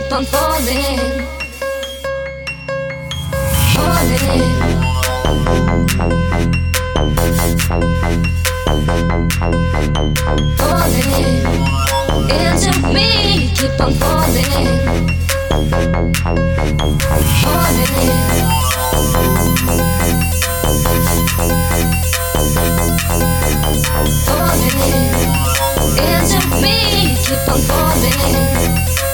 keep on falling. Falling. Falling into me, keep on falling. Falling. Falling into me, keep on falling.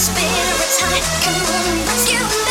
spirits high. Come on, let's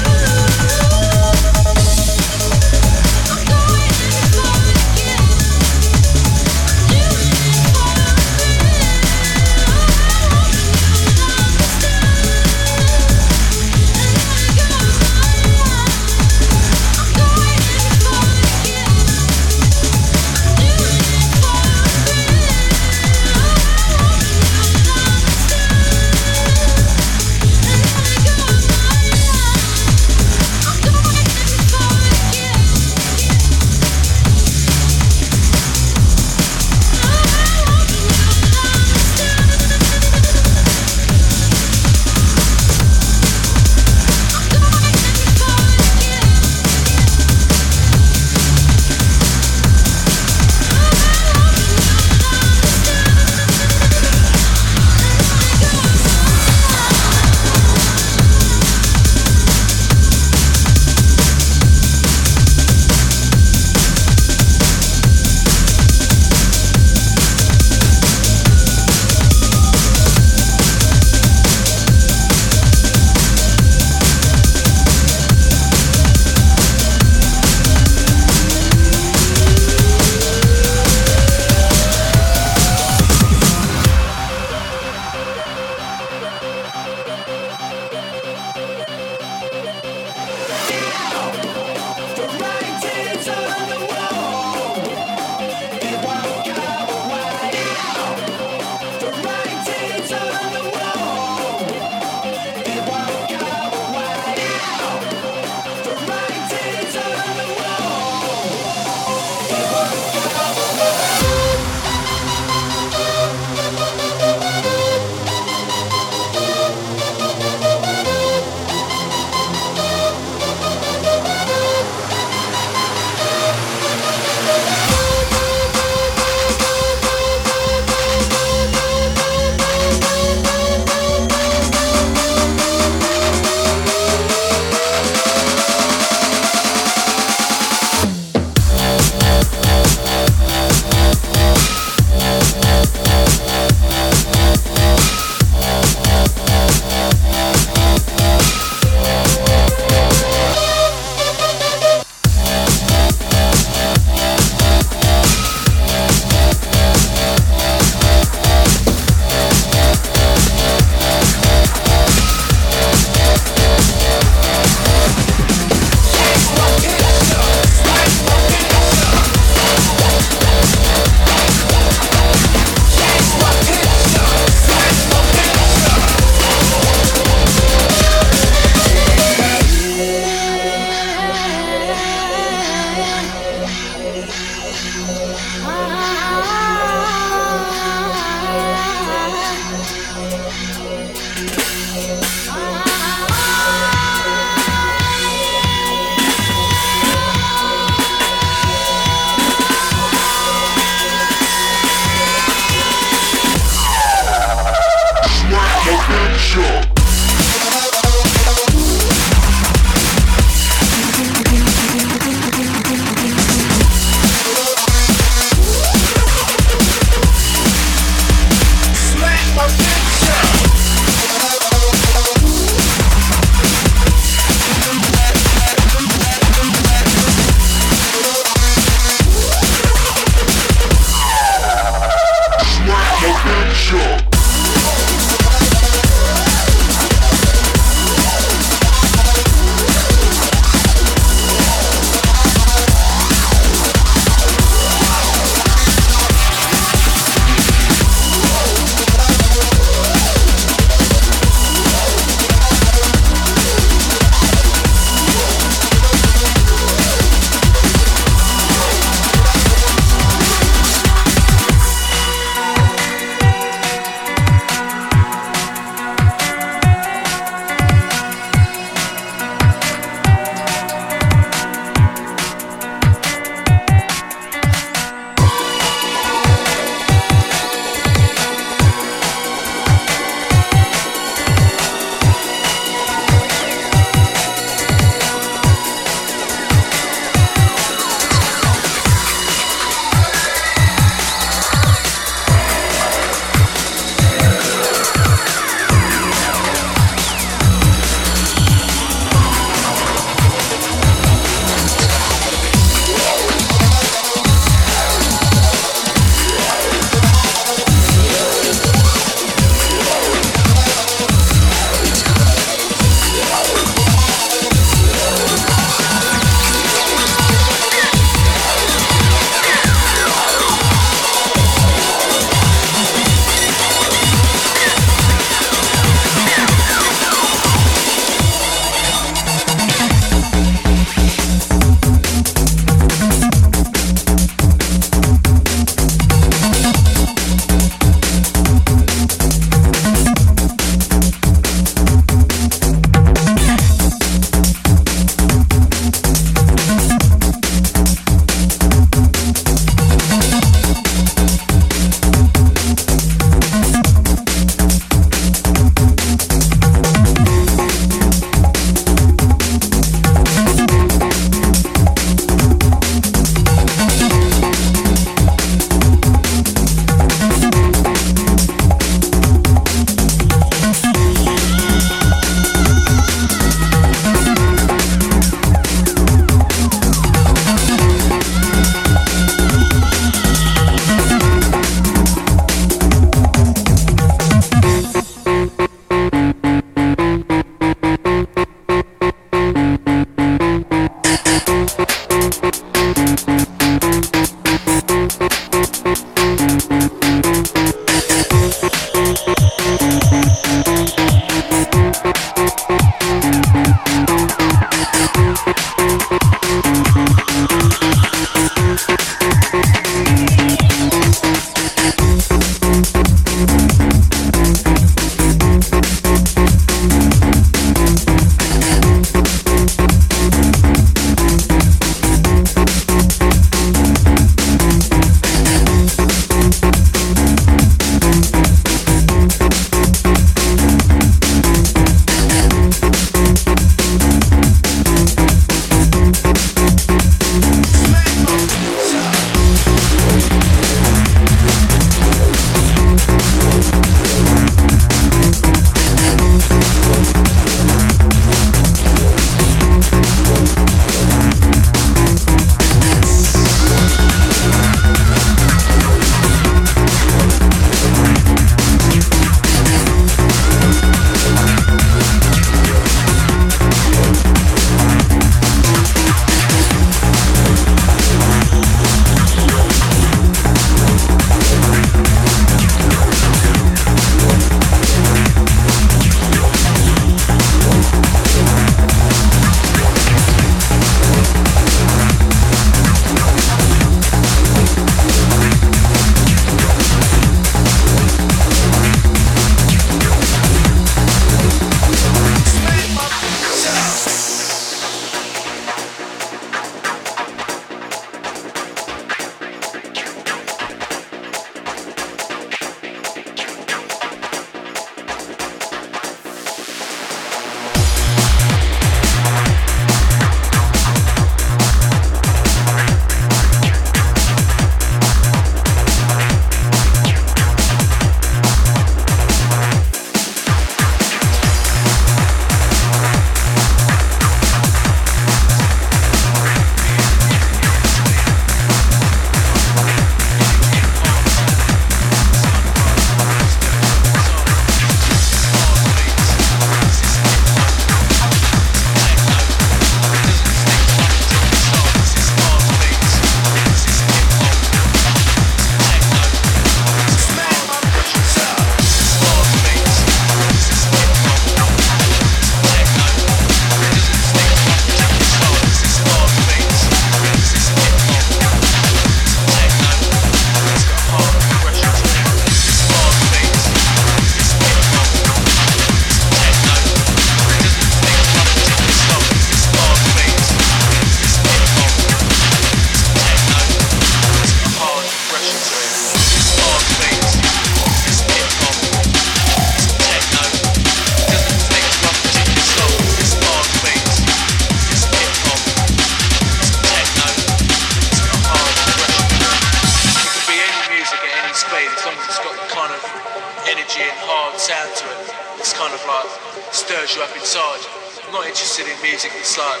stirs you up inside. I'm not interested in music that's like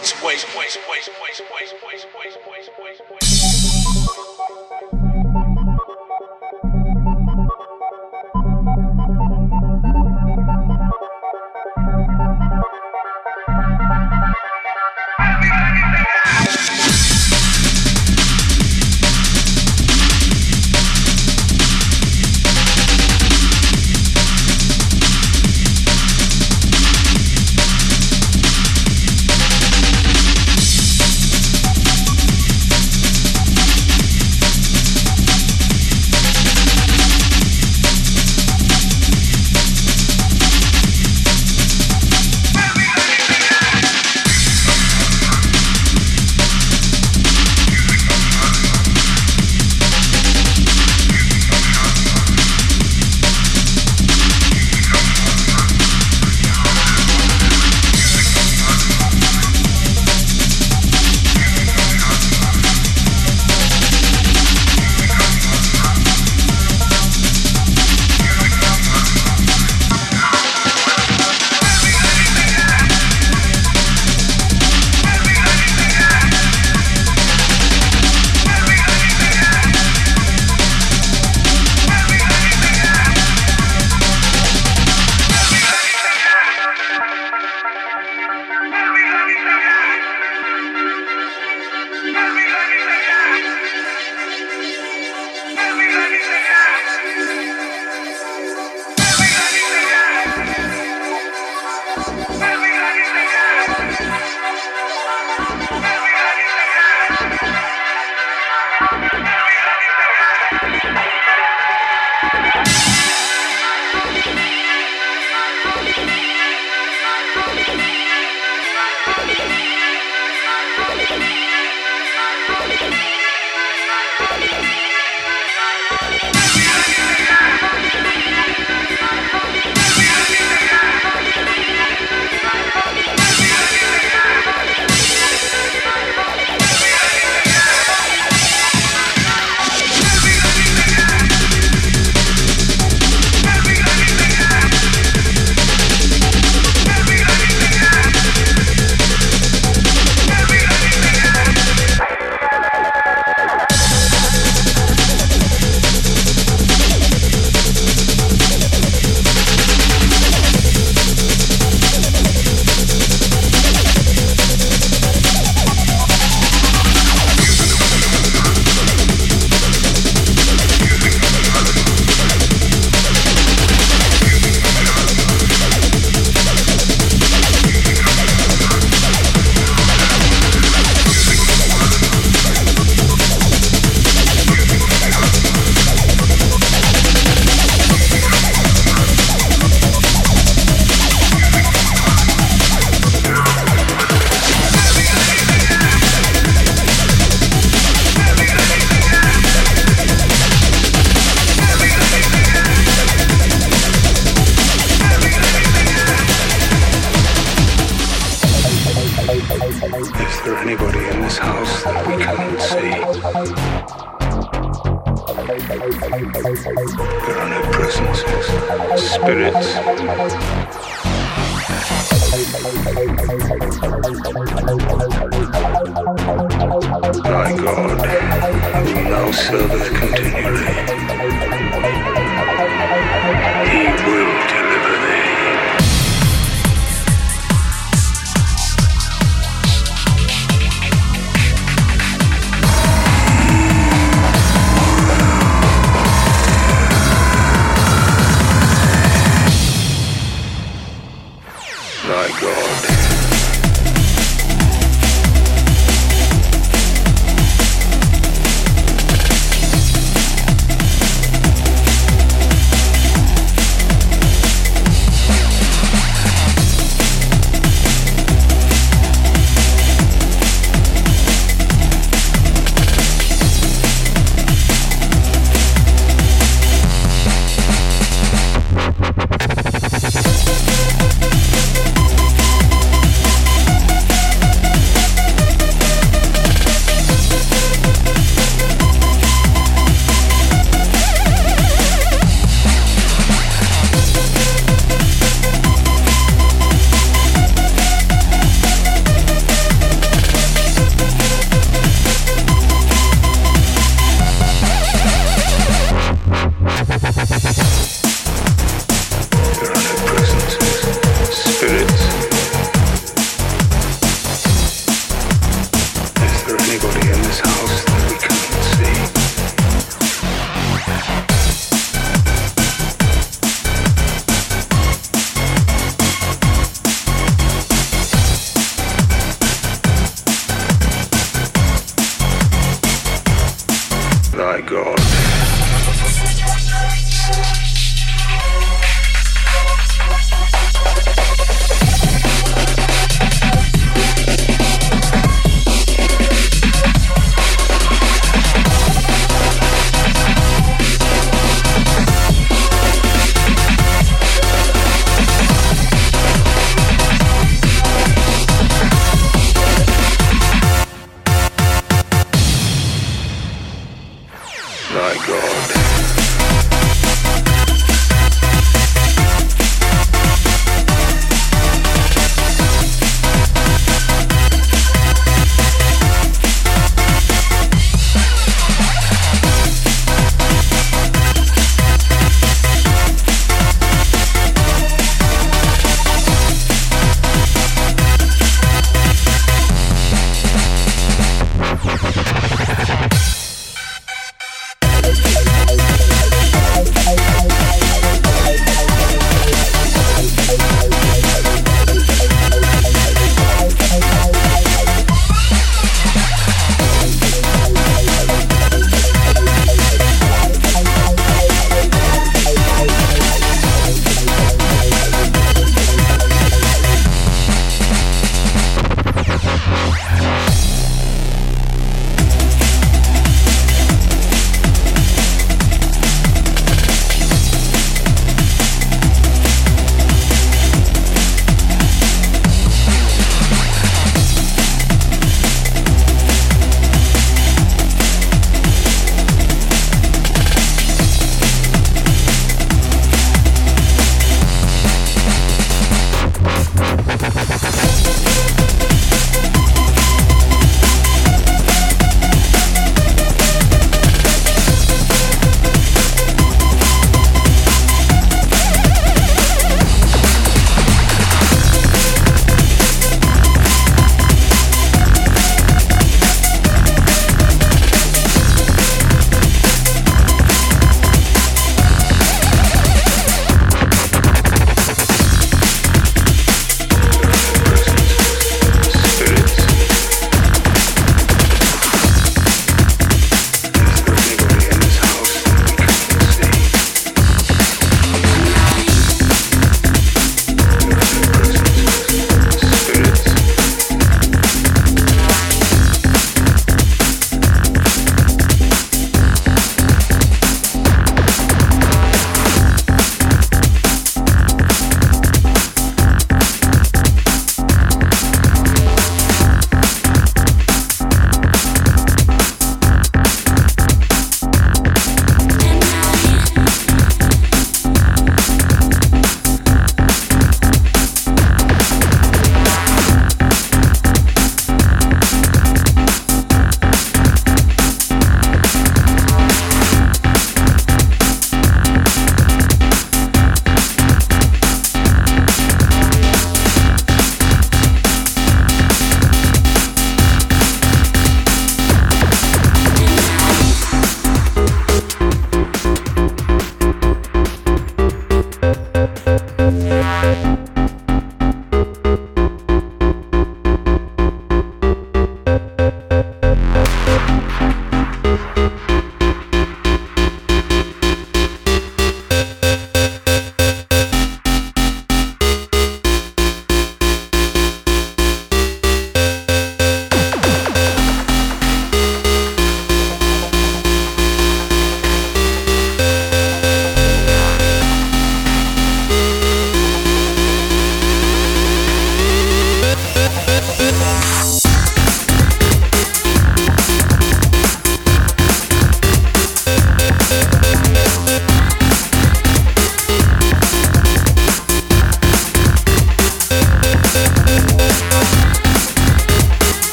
it's waste, waste, waste, waste, waste, waste, waste, waste, waste. There anybody in this house that we can't see? There are no presences, spirits. My God, whom thou servest continually,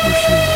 不是